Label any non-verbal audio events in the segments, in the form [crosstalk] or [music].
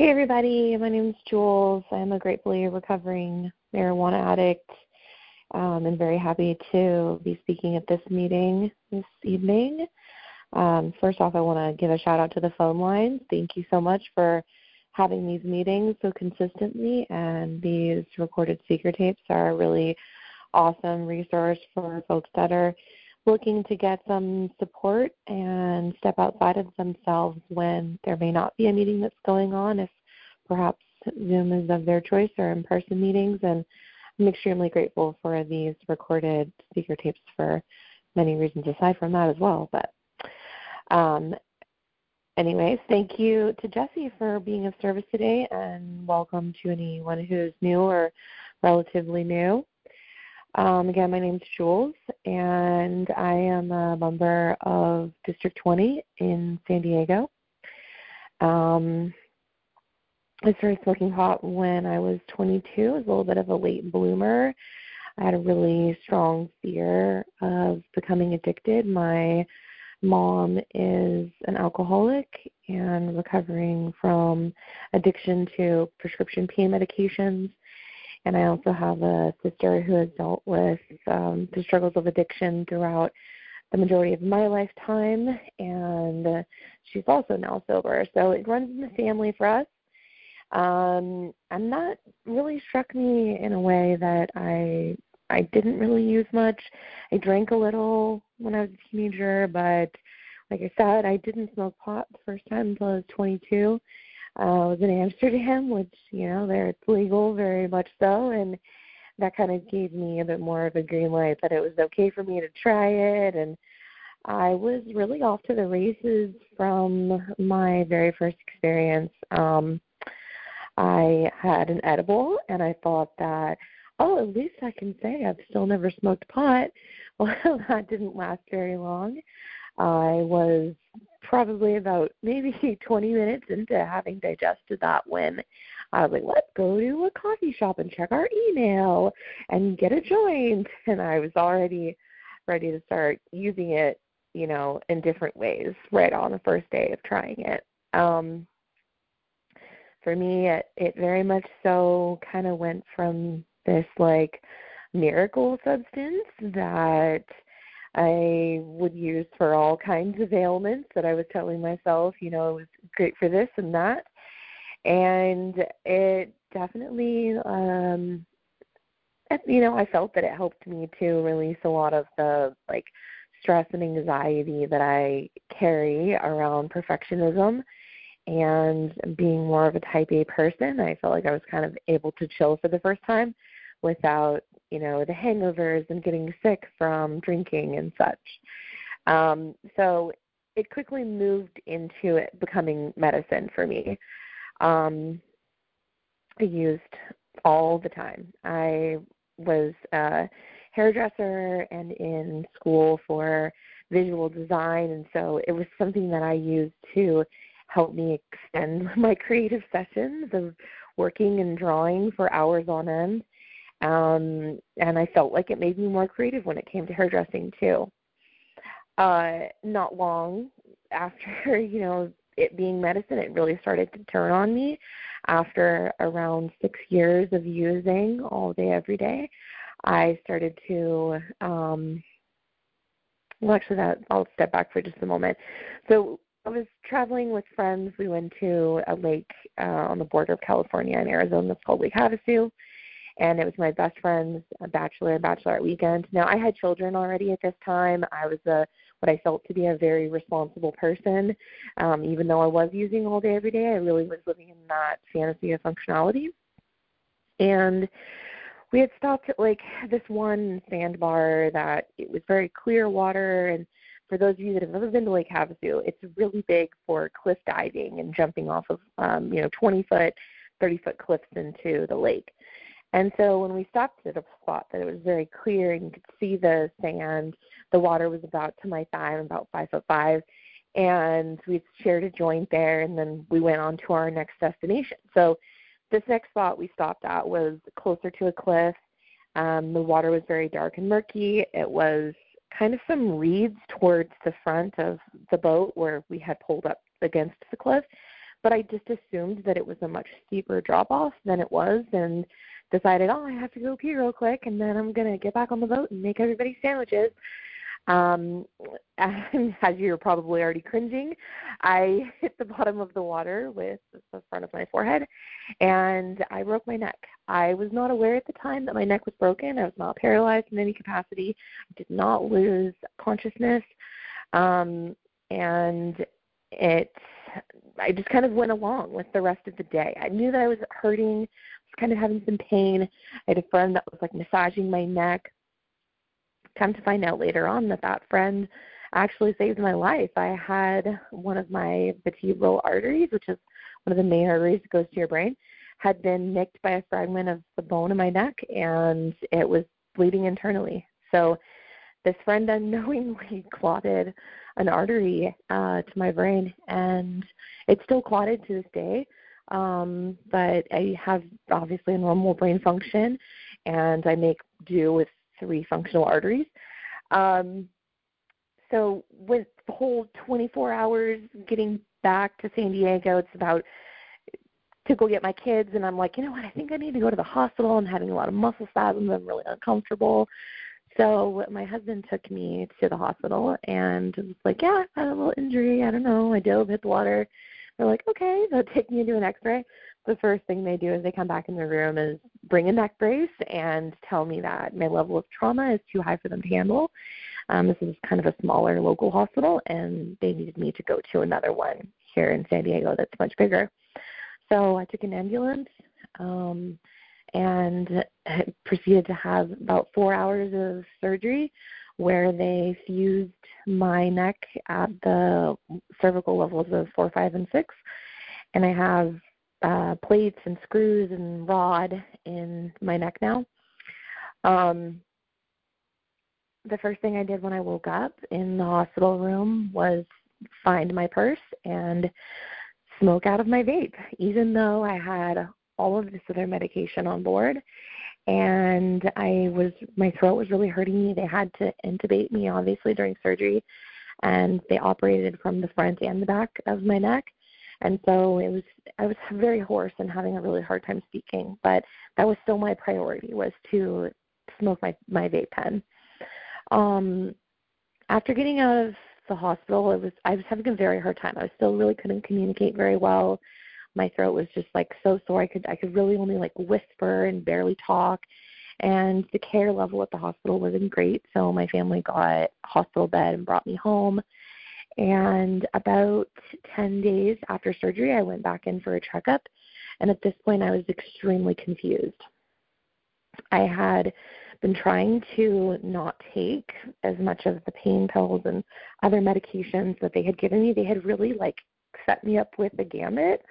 Hey, everybody. My name is Jules. I'm a gratefully recovering marijuana addict um, and very happy to be speaking at this meeting this evening. Um, first off, I want to give a shout out to the phone lines. Thank you so much for having these meetings so consistently, and these recorded speaker tapes are a really awesome resource for folks that are looking to get some support and step outside of themselves when there may not be a meeting that's going on, if perhaps Zoom is of their choice or in person meetings. And I'm extremely grateful for these recorded speaker tapes for many reasons aside from that as well. But um, anyways, thank you to Jesse for being of service today, and welcome to anyone who's new or relatively new. Um, again, my name is Jules, and I am a member of District 20 in San Diego. Um, I started smoking pot when I was 22. I was a little bit of a late bloomer. I had a really strong fear of becoming addicted. My mom is an alcoholic and recovering from addiction to prescription pain medications and I also have a sister who has dealt with um, the struggles of addiction throughout the majority of my lifetime, and she's also now sober. So it runs in the family for us. Um, and that really struck me in a way that I I didn't really use much. I drank a little when I was a teenager, but like I said, I didn't smoke pot the first time until I was 22 uh, was in Amsterdam, which you know there it's legal, very much so, and that kind of gave me a bit more of a green light that it was okay for me to try it, and I was really off to the races from my very first experience. Um, I had an edible, and I thought that, oh, at least I can say I've still never smoked pot. [laughs] Well, that didn't last very long. I was probably about maybe [laughs] 20 minutes into having digested that when I was like, let's go to a coffee shop and check our email and get a joint. [laughs] And I was already ready to start using it, you know, in different ways right on the first day of trying it. Um, for me, it, it very much so kind of went from this like miracle substance that I would use for all kinds of ailments that I was telling myself, you know, it was great for this and that. And it definitely, um, you know, I felt that it helped me to release a lot of the like stress and anxiety that I carry around perfectionism and being more of a type A person. I felt like I was kind of able to chill for the first time without you know the hangovers and getting sick from drinking and such. Um, so it quickly moved into it becoming medicine for me. Um, I used all the time. I was a hairdresser and in school for visual design, and so it was something that I used to help me extend [laughs] my creative sessions of working and drawing for hours on end. Um, and I felt like it made me more creative when it came to hairdressing too. Uh, not long after, [laughs] you know, it being medicine, it really started to turn on me after around six years of using all day, every day. I started to, um, well, actually, that I'll step back for just a moment. So I was traveling with friends. We went to a lake uh, on the border of California and Arizona that's called Lake Havasu and it was my best friend's bachelor bachelorette weekend. Now I had children already at this time. I was a what I felt to be a very responsible person. Um, even though I was using all day every day, I really was living in that fantasy of functionality. And we had stopped at like this one sandbar that it was very clear water and for those of you that have ever been to Lake Havasu, it's really big for cliff diving and jumping off of um, you know 20 foot, 30 foot cliffs into the lake. And so when we stopped at a spot that it was very clear and you could see the sand, the water was about to my thigh, I'm about five foot five, and we shared a joint there, and then we went on to our next destination. So this next spot we stopped at was closer to a cliff. Um, the water was very dark and murky. It was kind of some reeds towards the front of the boat where we had pulled up against the cliff, but I just assumed that it was a much steeper drop off than it was and decided, oh, I have to go pee real quick and then I'm to get back on the boat and make everybody sandwiches. Um, [laughs] as you're probably already cringing, I [laughs] hit the bottom of the water with the front of my forehead and I broke my neck. I was not aware at the time that my neck was broken. I was not paralyzed in any capacity. I did not lose consciousness. Um, and it I just kind of went along with the rest of the day. I knew that I was hurting, kind of having some pain. I had a friend that was like massaging my neck. Come to find out later on that that friend actually saved my life. I had one of my vertebral arteries, which is one of the main arteries that goes to your brain, had been nicked by a fragment of the bone in my neck, and it was bleeding internally. So this friend [laughs] unknowingly clotted an artery uh, to my brain, and it's still clotted to this day. Um, but I have obviously a normal brain function, and I make do with three functional arteries. Um, so with the whole 24 hours getting back to San Diego, it's about to go get my kids, and I'm like, you know what? I think I need to go to the hospital. I'm having a lot of muscle spasms. I'm really uncomfortable. So my husband took me to the hospital and was like, yeah, I had a little injury. I don't know. I dove, hit the water. They're like, okay, so [laughs] take me into an X-ray. The first thing they do is they come back in the room is bring a neck brace and tell me that my level of trauma is too high for them to handle. Um, this is kind of a smaller local hospital, and they needed me to go to another one here in San Diego that's much bigger. So I took an ambulance. Um, and [laughs] proceeded to have about four hours of surgery where they fused my neck at the cervical levels of four, five, and six. And I have uh, plates and screws and rod in my neck now. Um, the first thing I did when I woke up in the hospital room was find my purse and smoke out of my vape, even though I had all of this other medication on board and I was my throat was really hurting me. They had to intubate me obviously during surgery and they operated from the front and the back of my neck. And so it was I was very hoarse and having a really hard time speaking, but that was still my priority was to smoke my my vape pen. Um after getting out of the hospital, it was I was having a very hard time. I was still really couldn't communicate very well my throat was just like so sore. I could I could really only like whisper and barely talk. And the care level at the hospital wasn't great, so my family got hospital bed and brought me home. And about 10 days after surgery, I went back in for a checkup. And at this point, I was extremely confused. I had been trying to not take as much of the pain pills and other medications that they had given me. They had really like set me up with a gamut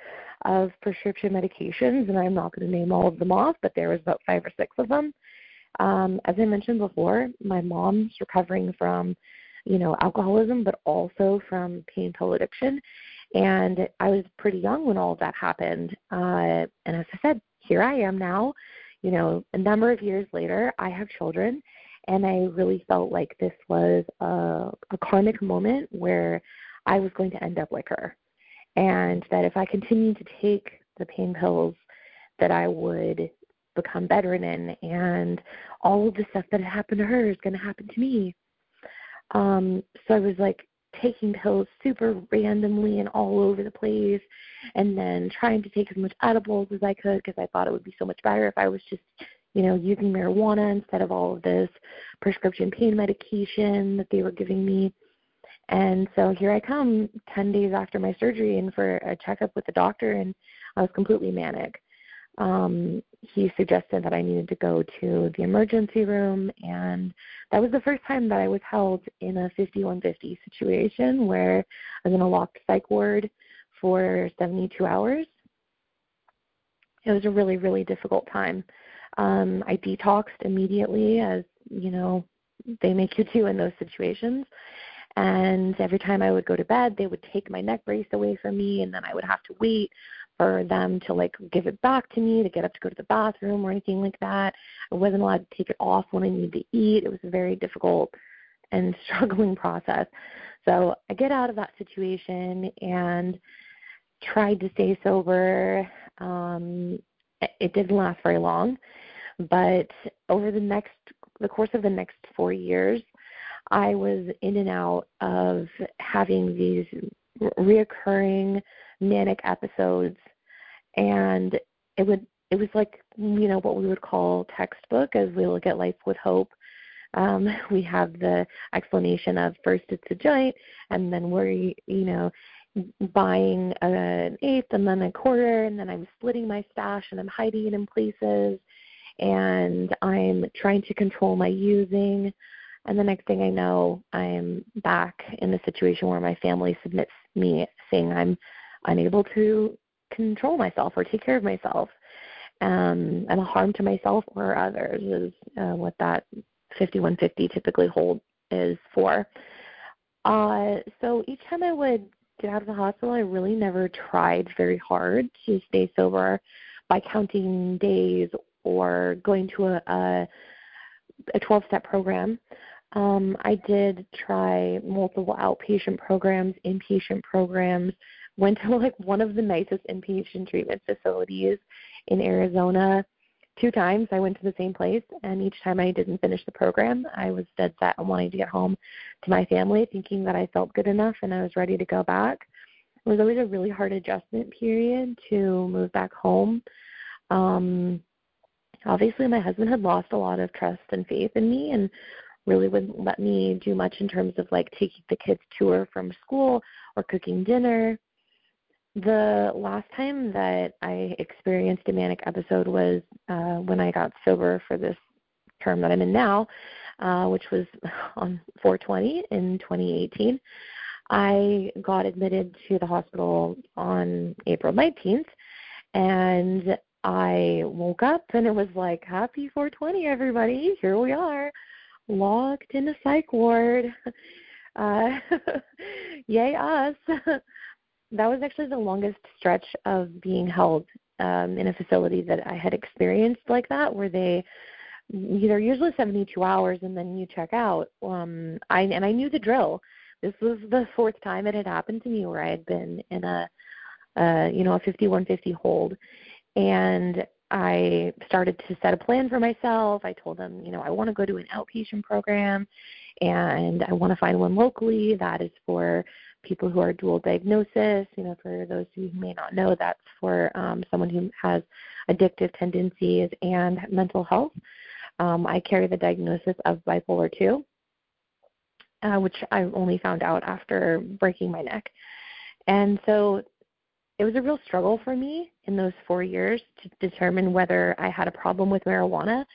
of prescription medications, and I'm not going to name all of them off, but there was about five or six of them. Um, as I mentioned before, my mom's recovering from, you know, alcoholism, but also from pain pill addiction. And I was pretty young when all of that happened. Uh, and as I said, here I am now, you know, a number of years later, I have children, and I really felt like this was a, a karmic moment where I was going to end up like her and that if I continued to take the pain pills, that I would become bedridden, and all of the stuff that had happened to her is going to happen to me. Um, so I was like taking pills super randomly and all over the place, and then trying to take as much edibles as I could because I thought it would be so much better if I was just, you know, using marijuana instead of all of this prescription pain medication that they were giving me. And so here I come 10 days after my surgery and for a checkup with the doctor, and I was completely manic. Um, he suggested that I needed to go to the emergency room, and that was the first time that I was held in a 5150 situation where I was in a locked psych ward for 72 hours. It was a really, really difficult time. Um, I detoxed immediately, as you know, they make you do in those situations. And every time I would go to bed, they would take my neck brace away from me, and then I would have to wait for them to like give it back to me to get up to go to the bathroom or anything like that. I wasn't allowed to take it off when I needed to eat. It was a very difficult and [laughs] struggling process. So I get out of that situation and tried to stay sober. Um, it didn't last very long, but over the next the course of the next four years, I was in and out of having these reoccurring manic episodes, and it would it was like you know what we would call textbook as we look at life with hope. Um, [laughs] we have the explanation of first it's a joint, and then we're you know buying an eighth and then a quarter, and then I'm splitting my stash and I'm hiding it in places, and I'm trying to control my using. And the next thing I know, I'm back in the situation where my family submits me saying I'm unable to control myself or take care of myself. Um, I'm a harm to myself or others is uh, what that 5150 typically hold is for. Uh, so each time I would get out of the hospital, I really never tried very hard to stay sober by counting days or going to a, a, a 12 step program. Um, I did try multiple outpatient programs, inpatient programs, went to [laughs] like one of the nicest inpatient treatment facilities in Arizona two times. I went to the same place, and each time I didn't finish the program, I was dead set on wanting to get home to my family, thinking that I felt good enough and I was ready to go back. It was always a really hard adjustment period to move back home. Um, obviously, my husband had lost a lot of trust and faith in me, and really wouldn't let me do much in terms of like taking the kids to or from school or cooking dinner. The last time that I experienced a manic episode was uh, when I got sober for this term that I'm in now, uh, which was [laughs] on 420 in 2018. I got admitted to the hospital on April 19th, and I woke up and it was like, Happy 420, everybody! Here we are locked in a psych ward. [laughs] Uh, [laughs] yay us! [laughs] that was actually the longest stretch of being held um, in a facility that I had experienced like that, where they they're usually 72 hours and then you check out. Um, I and I knew the drill. This was the fourth time it had happened to me where I had been in a, uh, you know, a 5150 hold, and I started to set a plan for myself. I told them, you know, I want to go to an outpatient program and I want to find one locally that is for people who are dual diagnosis. You know, for those who may not know, that's for um, someone who has addictive tendencies and mental health. Um, I carry the diagnosis of bipolar 2, uh, which I only found out after breaking my neck. And so it was a real struggle for me in those four years to determine whether I had a problem with marijuana,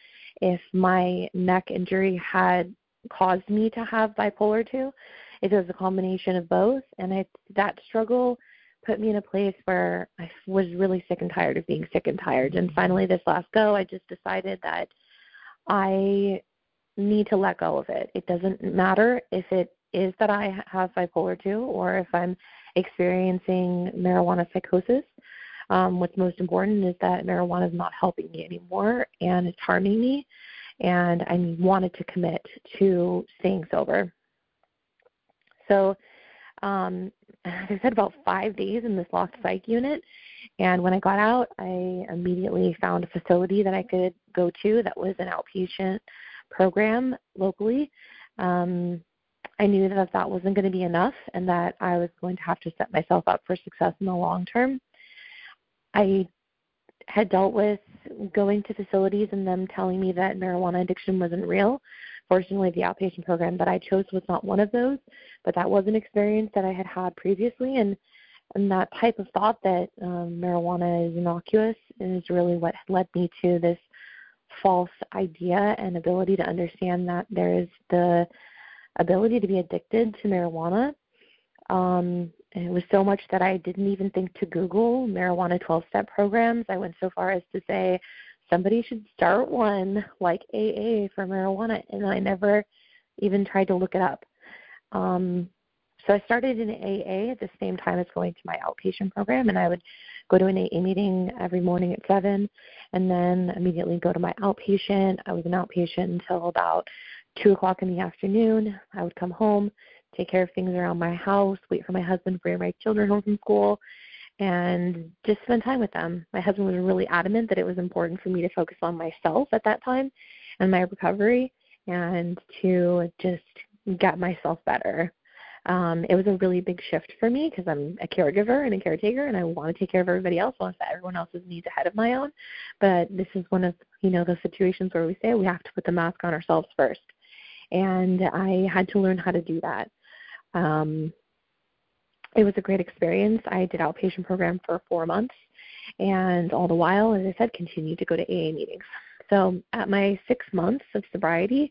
if my neck injury had caused me to have bipolar 2, if it was a combination of both. And I, that struggle put me in a place where I was really sick and tired of being sick and tired. And finally, this last go, I just decided that I need to let go of it. It doesn't matter if it is that I have bipolar 2 or if I'm experiencing marijuana psychosis. Um, what's most important is that marijuana is not helping me anymore and it's harming me, and I wanted to commit to staying sober. So, um, [laughs] I said, about five days in this locked psych unit, and when I got out, I immediately found a facility that I could go to that was an outpatient program locally. Um, I knew that that wasn't going to be enough and that I was going to have to set myself up for success in the long term. I had dealt with going to facilities and them telling me that marijuana addiction wasn't real. Fortunately, the outpatient program that I chose was not one of those, but that was an experience that I had had previously, and and that type of thought that um, marijuana is innocuous is really what led me to this false idea and ability to understand that there is the ability to be addicted to marijuana. Um, it was so much that I didn't even think to Google marijuana 12 step programs. I went so far as to say somebody should start one like AA for marijuana, and I never even tried to look it up. Um, so I started in AA at the same time as going to my outpatient program, and I would go to an AA meeting every morning at 7 and then immediately go to my outpatient. I was an outpatient until about two o'clock in the afternoon. I would come home, take care of things around my house, wait for my husband to bring my children home from school, and just spend time with them. My husband was really adamant that it was important for me to focus on myself at that time and my recovery and to just get myself better. Um, it was a really big shift for me because I'm a caregiver and a caretaker, and I want to take care of everybody else. I want to set everyone else's needs ahead of my own. But this is one of you know those situations where we say we have to put the mask on ourselves first, and I had to learn how to do that. Um, it was a great experience. I did outpatient program for four months, and all the while, as I said, continued to go to AA meetings. So at my six months of sobriety,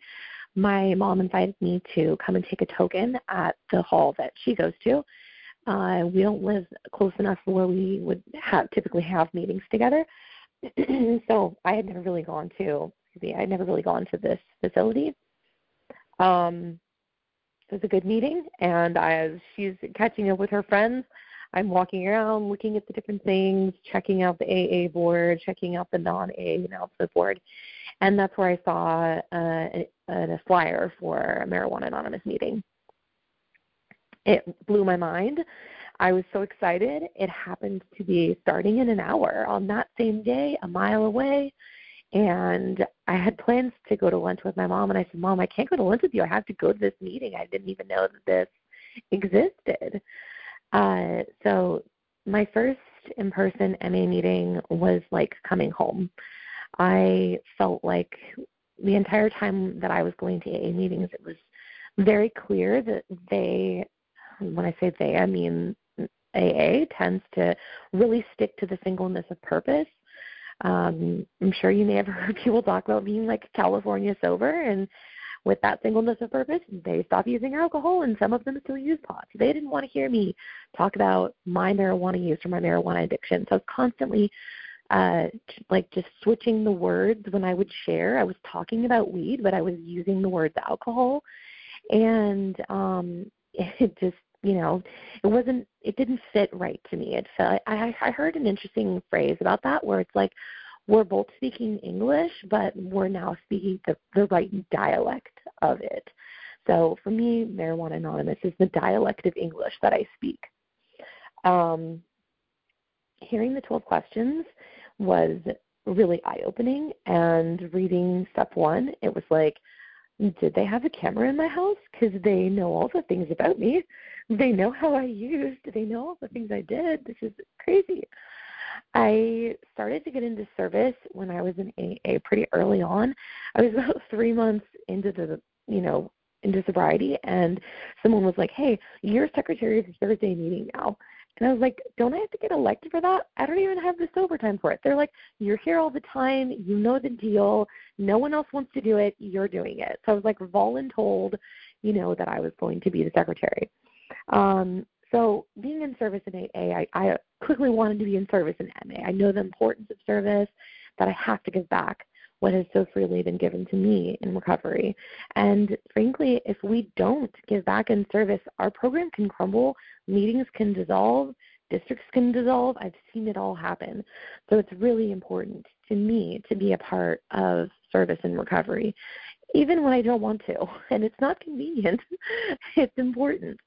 my mom invited me to come and take a token at the hall that she goes to. Uh, we don't live close enough where we would have typically have meetings together, [clears throat] so I had never really gone to. I had never really gone to this facility. Um, it was a good meeting, and as she's catching up with her friends, I'm walking around looking at the different things, checking out the AA board, checking out the non-AA announcement board, and that's where I saw uh, a, a flyer for a Marijuana Anonymous meeting. It blew my mind. I was so excited. It happened to be starting in an hour on that same day, a mile away. And I had plans to go to lunch with my mom, and I said, Mom, I can't go to lunch with you. I have to go to this meeting. I didn't even know that this existed. Uh, so my first in person MA meeting was like coming home. I felt like the entire time that I was going to AA meetings, it was very clear that they, when I say they, I mean AA, tends to really stick to the singleness of purpose um, I'm sure you may have [laughs] heard people talk about being like California sober, and with that singleness of purpose, they stop using alcohol, and some of them still use pot. They didn't want to hear me talk about my marijuana use or my marijuana addiction. So I was constantly uh like just switching the words when I would share. I was talking about weed, but I was using the words alcohol. And um [laughs] it just you know, it wasn't, it didn't fit right to me. It felt, I, I heard an interesting phrase about that where it's like, we're both speaking English, but we're now speaking the, the right dialect of it. So for me, Marijuana Anonymous is the dialect of English that I speak. Um, hearing the 12 questions was really eye opening, and reading step one, it was like, did they have a camera in my house? Because they know all the things about me. They know how I used. They know all the things I did. This is crazy. I started to get into service when I was in AA pretty early on. I was [laughs] about three months into the, you know, into sobriety, and someone was like, "Hey, you're secretary of the Thursday meeting now." And I was like, don't I have to get elected for that? I don't even have the sober time for it. They're like, you're here all the time. You know the deal. No one else wants to do it. You're doing it. So I was like voluntold, you know, that I was going to be the secretary. Um, so being in service in AA, I, I quickly wanted to be in service in MA. I know the importance of service, that I have to give back what has so freely been given to me in recovery. And frankly, if we don't give back in service, our program can crumble, meetings can dissolve, districts can dissolve. I've seen it all happen. So it's really important to me to be a part of service and recovery, even when I don't want to. [laughs] And it's not convenient, [laughs] it's important.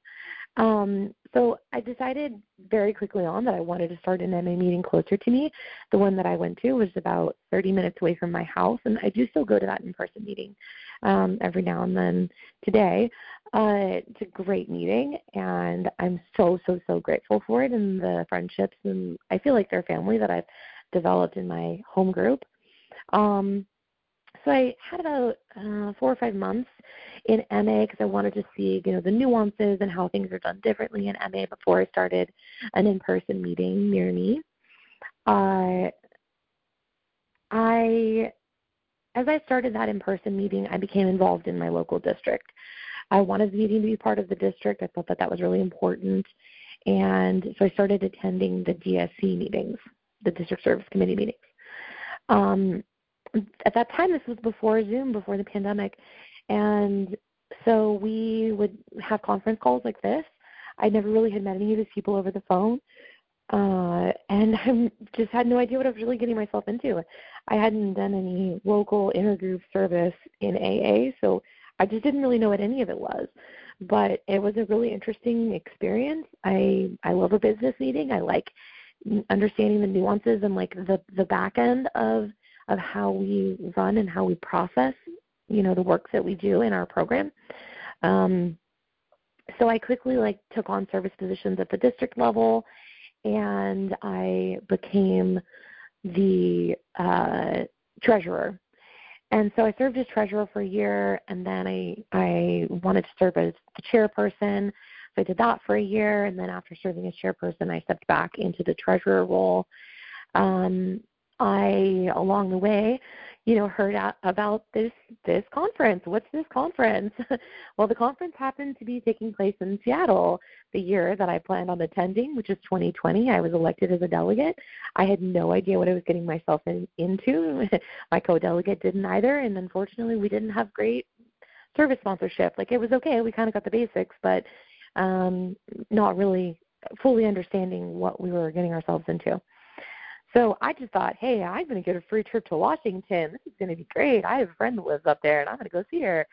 Um, so I decided very quickly on that I wanted to start an MA meeting closer to me. The one that I went to was about 30 minutes away from my house, and I do still go to that in-person meeting um, every now and then. Today, uh, it's a great meeting, and I'm so so so grateful for it and the friendships, and I feel like they're family that I've developed in my home group. Um, so I had about uh, four or five months in MA because I wanted to see, you know, the nuances and how things are done differently in MA before I started an in-person meeting near me. Uh, I, as I started that in-person meeting, I became involved in my local district. I wanted the meeting to be part of the district. I thought that that was really important, and so I started attending the DSC meetings, the District Service Committee meetings. Um, at that time, this was before Zoom, before the pandemic, and so we would have conference calls like this. I never really had met any of these people over the phone, uh, and [laughs] I just had no idea what I was really getting myself into. I hadn't done any local intergroup service in AA, so I just didn't really know what any of it was. But it was a really interesting experience. I I love a business meeting. I like understanding the nuances and like the the back end of of how we run and how we process, you know, the work that we do in our program. Um, so I quickly like took on service positions at the district level, and I became the uh, treasurer. And so I served as treasurer for a year, and then I I wanted to serve as the chairperson. So I did that for a year, and then after serving as chairperson, I stepped back into the treasurer role. Um, I, along the way, you know, heard about this this conference. What's this conference? [laughs] well, the conference happened to be taking place in Seattle the year that I planned on attending, which is 2020. I was elected as a delegate. I had no idea what I was getting myself in, into. [laughs] My co-delegate didn't either, and unfortunately, we didn't have great service sponsorship. Like it was okay, we kind of got the basics, but um, not really fully understanding what we were getting ourselves into. So I just thought, hey, I'm going to get a free trip to Washington. This is going to be great. I have a friend that lives up there, and I'm going to go see her.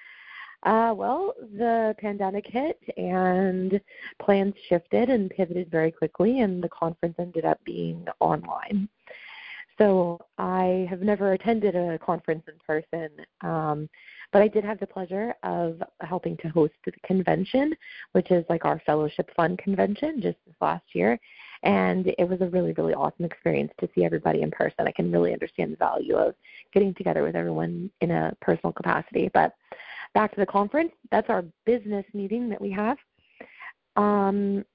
Uh, well, the pandemic hit, and plans shifted and pivoted very quickly, and the conference ended up being online. So I have never attended a conference in person, um, but I did have the pleasure of helping to host the convention, which is like our fellowship fund convention just this last year and it was a really really awesome experience to see everybody in person. I can really understand the value of getting together with everyone in a personal capacity. But back to the conference that's our business meeting that we have. Um,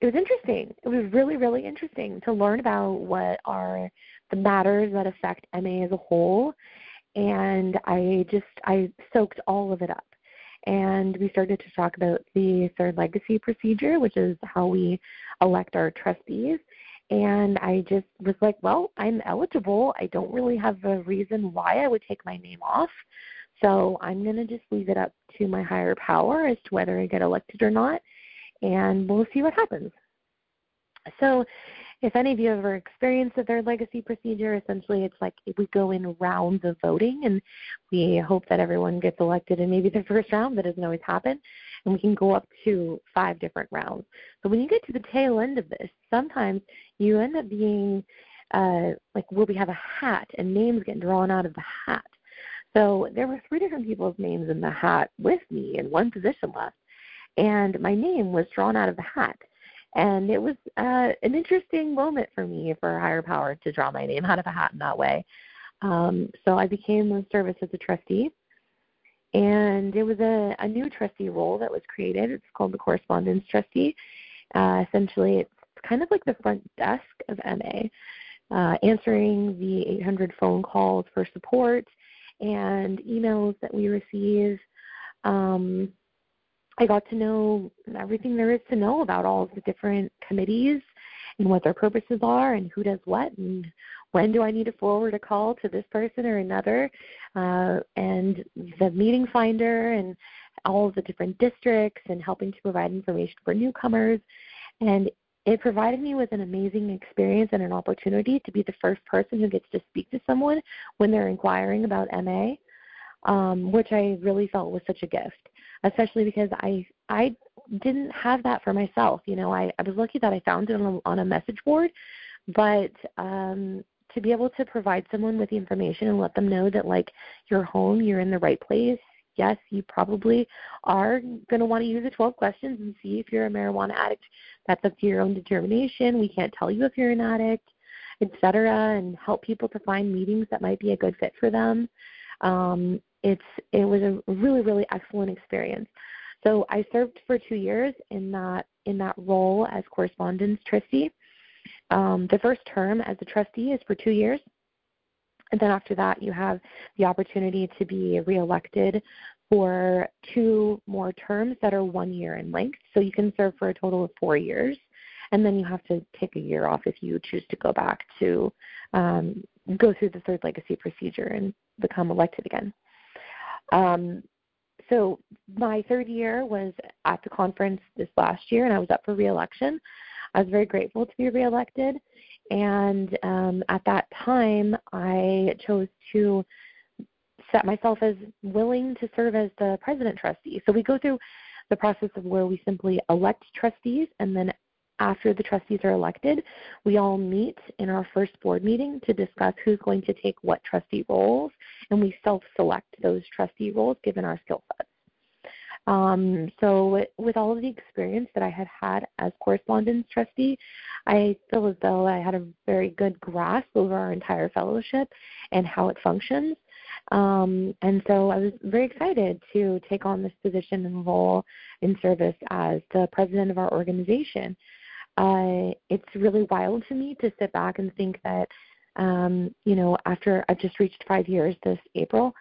it was interesting. It was really really interesting to learn about what are the matters that affect ma as a whole. And i just i soaked all of it up and we started to talk about the third legacy procedure, which is how we elect our trustees. And I just was like, well, I'm eligible. I don't really have a reason why I would take my name off. So I'm going to just leave it up to my higher power as to whether I get elected or not. And we'll see what happens. So if any of you have ever experienced the third legacy procedure, essentially it's like we go in rounds of voting and we hope that everyone gets elected in maybe the [laughs] first round. That doesn't always happen. And we can go up to five different rounds. So when you get to the tail end of this, sometimes you end up being uh, like where we have a hat and names get drawn out of the hat. So there were three different people's names in the hat with me in one position left. And my name was drawn out of the hat. And it was uh, an interesting moment for me for a higher power to draw my name out of a hat in that way. Um, so I became a service as a trustee. And it was a, a new trustee role that was created. It's called the correspondence trustee. Uh, essentially, it's kind of like the front desk of MA, uh, answering the 800 phone calls for support and emails that we receive. Um, I got to know everything there is to know about all of the different committees and what their purposes are and who does what and when do I need to forward a call to this person or another. Uh, and the meeting finder and all of the different districts and helping to provide information for newcomers. And it provided me with an amazing experience and an opportunity to be the first person who gets to speak to someone when they're inquiring about MA, um, which I really felt was such a gift especially because I I didn't have that for myself. You know, I, I was lucky that I found it on a, on a message board, but um, to be able to provide someone with the information and let them know that like you're home, you're in the right place. Yes, you probably are going to want to use the 12 questions and see if you're a marijuana addict. That's up to your own determination. We can't tell you if you're an addict, etc., and help people to find meetings that might be a good fit for them. Um, it's it was a really really excellent experience. So I served for two years in that in that role as correspondence trustee. Um, the first term as a trustee is for two years, and then after that you have the opportunity to be reelected for two more terms that are one year in length. So you can serve for a total of four years, and then you have to take a year off if you choose to go back to um, go through the third legacy procedure and become elected again. Um, so my third year was at the conference this last year, and I was up for reelection. I was very grateful to be reelected, and um, at that time, I chose to set myself as willing to serve as the president trustee. So we go through the process of where we simply elect trustees, and then after the trustees are elected, we all meet in our first board meeting to discuss who's going to take what trustee roles, and we self select those trustee roles given our skill sets. Um, so, with all of the experience that I had had as correspondence trustee, I feel as though I had a very good grasp over our entire fellowship and how it functions. Um, and so I was very excited to take on this position and role in service as the president of our organization. Uh, it's really wild to me to sit back and think that, um, you know, after I've just reached five years this April,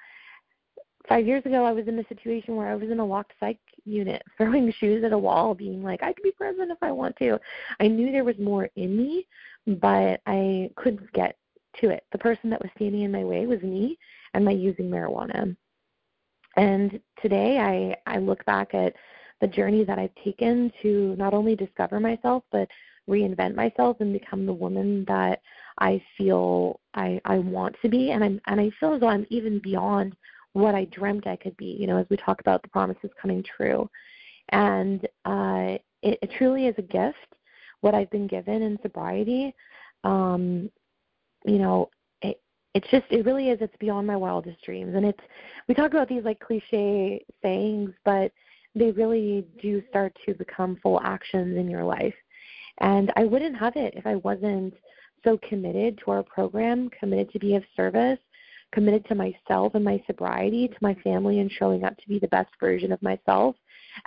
five years ago I was in a situation where I was in a locked psych unit, [laughs] throwing shoes at a wall, being like, I could be president if I want to. I knew there was more in me, but I couldn't get to it. The person that was standing in my way was me and my using marijuana. And today I, I look back at the journey that I've taken to not only discover myself but reinvent myself and become the woman that I feel I, I want to be and I'm and I feel as though I'm even beyond what I dreamt I could be, you know, as we talk about the promises coming true. And uh it, it truly is a gift what I've been given in sobriety. Um, you know, it, it's just it really is it's beyond my wildest dreams and it's we talk about these like cliche sayings but they really do start to become full actions in your life and i wouldn't have it if i wasn't so committed to our program committed to be of service committed to myself and my sobriety to my family and showing up to be the best version of myself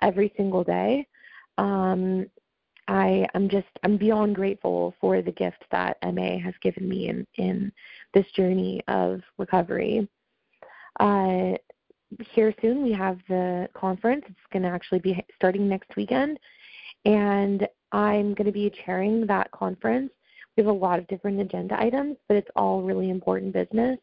every single day um I am just I'm beyond grateful for the gift that MA has given me in in this journey of recovery. Uh, here soon we have the conference. It's going to actually be starting next weekend, and I'm going to be chairing that conference. We have a lot of different agenda items, but it's all really important business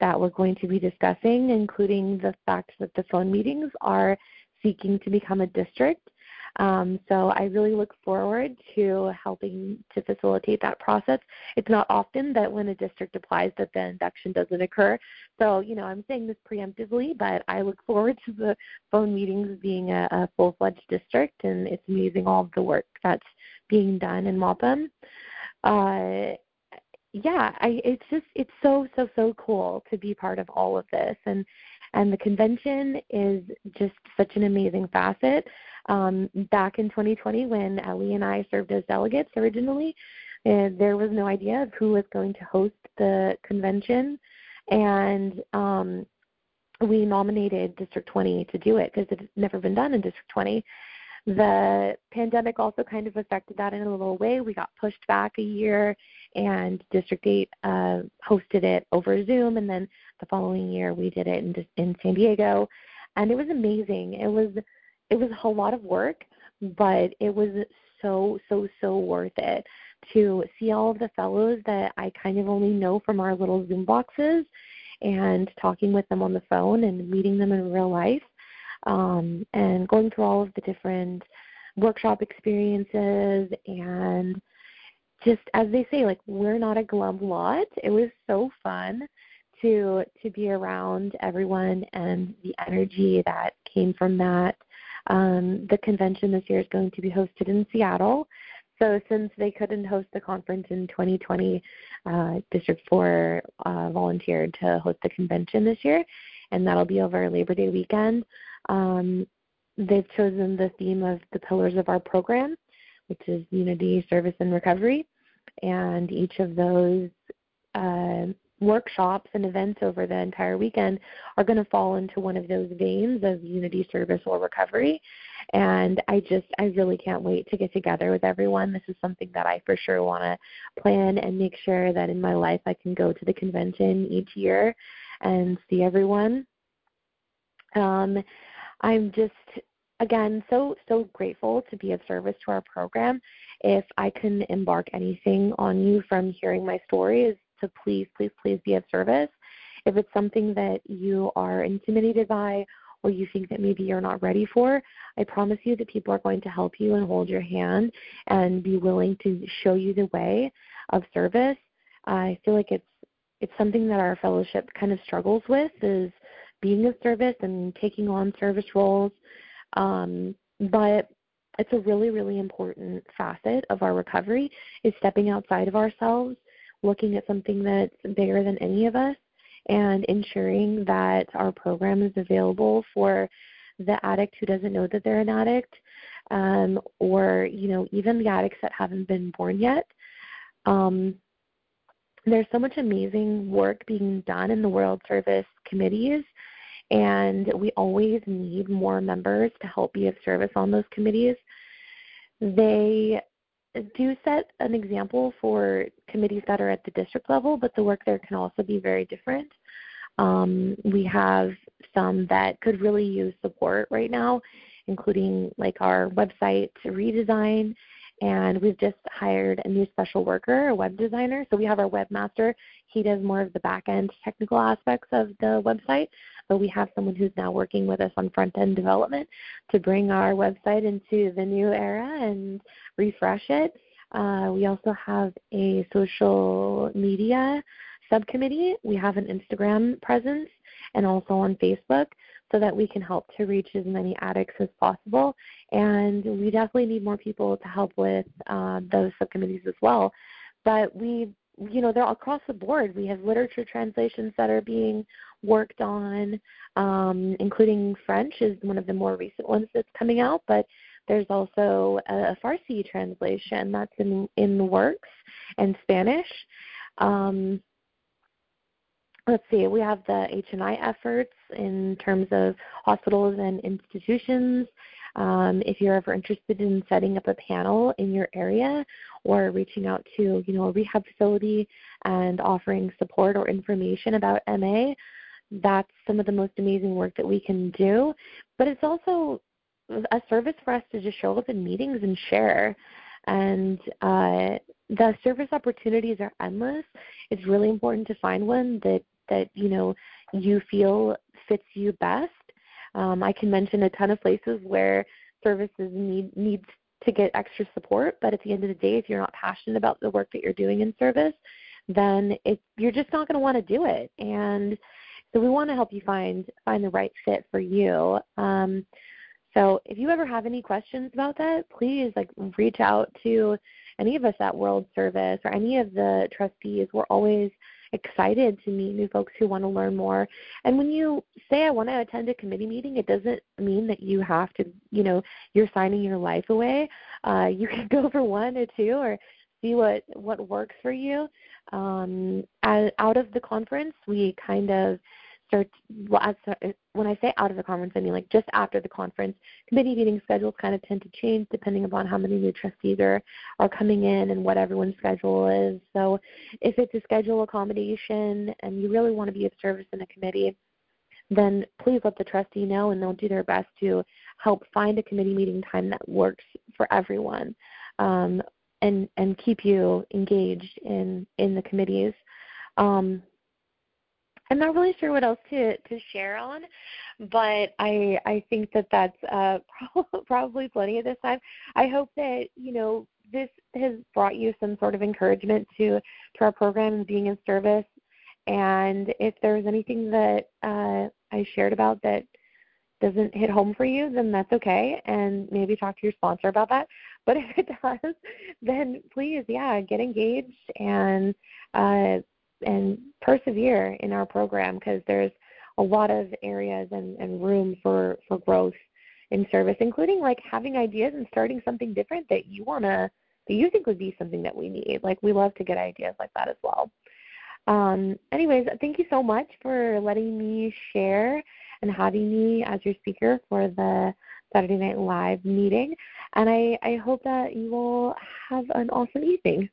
that we're going to be discussing, including the fact that the phone meetings are seeking to become a district um, so I really look forward to helping to facilitate that process. It's not often that when a district applies that the induction doesn't occur. So, you know, I'm saying this preemptively, but I look forward to the phone meetings being a, a full-fledged district, and it's amazing all of the work that's being done in MAWPM. Uh, yeah, I, it's just it's so so so cool to be part of all of this, and and the convention is just such an amazing facet um, back in 2020, when Ellie and I served as delegates originally, and there was no idea of who was going to host the convention, and um, we nominated District 20 to do it because it had never been done in District 20. The pandemic also kind of affected that in a little way. We got pushed back a year, and District 8 uh, hosted it over Zoom, and then the following year we did it in, in San Diego, and it was amazing. It was it was a whole lot of work, but it was so so so worth it to see all of the fellows that I kind of only know from our little Zoom boxes and talking with them on the phone and meeting them in real life um, and going through all of the different workshop experiences and just as they say like we're not a glum lot it was so fun to to be around everyone and the energy that came from that um, the convention this year is going to be hosted in Seattle. So since they couldn't host the conference in 2020, uh, District 4 uh, volunteered to host the convention this year, and that'll be over Labor Day weekend. Um, they've chosen the theme of the pillars of our program, which is unity, service, and recovery. And each of those uh, workshops and events over the entire weekend are going to fall into one of those veins of unity service or recovery. And i just i really can't wait to get together with everyone. This is something that i for sure want to plan and make sure that in my life i can go to the convention each year and see everyone. Um, i'm just again so so grateful to be of service to our program if i can embark anything on you from hearing my story is to please, please, please be of service. If it's something that you are intimidated by or you think that maybe you're not ready for, I promise you that people are going to help you and hold your hand and be willing to show you the way of service. I feel like it's it's something that our fellowship kind of struggles with is being of service and taking on service roles. Um, but it's a really, really important facet of our recovery is stepping outside of ourselves, looking at something that's bigger than any of us, and ensuring that our program is available for the addict who doesn't know that they're an addict, um, or you know even the addicts that haven't been born yet. Um, there's so much amazing work being done in the World Service committees, and we always need more members to help be of service on those committees. They do set an example for committees that are at the district level, but the work there can also be very different. Um, we have some that could really use support right now, including like our website redesign and we've just hired a new special worker, a web designer. So we have our webmaster. He does more of the back end technical aspects of the website, but we have someone who's now working with us on front end development to bring our website into the new era and refresh it. Uh, we also have a social media subcommittee. We have an Instagram presence and also on Facebook so that we can help to reach as many addicts as possible. And we definitely need more people to help with uh, those subcommittees as well. But we, you know, they're across the board. We have literature translations that are being worked on, um, including French is one of the more recent ones that's coming out. But there's also a Farsi translation that's in in the works, and Spanish. Um, let's see, we have the H&I efforts in terms of hospitals and institutions. Um, if you're ever interested in setting up a panel in your area or reaching out to, you know, a rehab facility and offering support or information about MA, that's some of the most amazing work that we can do. But it's also a service for us to just show up in meetings and share. And uh, the service opportunities are endless. It's really important to find one that that you know you feel fits you best. Um, I can mention a ton of places where services need needs to get extra support, but at the end of the day, if you're not passionate about the work that you're doing in service, then it, you're just not going to want to do it. And so we want to help you find find the right fit for you. Um, so if you ever have any questions about that, please like reach out to any of us at World Service or any of the trustees. We're always excited to meet new folks who want to learn more. And when you say I want to attend a committee meeting, it doesn't mean that you have to, you know, you're signing your life away. Uh, you [laughs] can go for one or two or see what what works for you. Um, out of the conference, we kind of start when I say out of the conference, I mean like just after the conference. Committee meeting schedules kind of tend to change depending upon how many new trustees are are coming in and what everyone's schedule is. So, if it's a schedule accommodation and you really want to be of service in a committee, then please let the trustee know, and they'll do their best to help find a committee meeting time that works for everyone, um, and and keep you engaged in in the committees. Um, I'm not really sure what else to to share on, but I I think that that's uh, [laughs] probably plenty at this time. I hope that you know this has brought you some sort of encouragement to to our program and being in service. And if there's anything that uh, I shared about that doesn't hit home for you, then that's okay, and maybe talk to your sponsor about that. But if it [laughs] does, then please, yeah, get engaged and uh, and persevere in our program because there's a lot of areas and, and room for, for growth in service, including like having ideas and starting something different that you wanna that you think would be something that we need. Like we love to get ideas like that as well. Um, anyways, thank you so much for letting me share and having me as your speaker for the Saturday Night Live meeting. And I, I hope that you will have an awesome evening.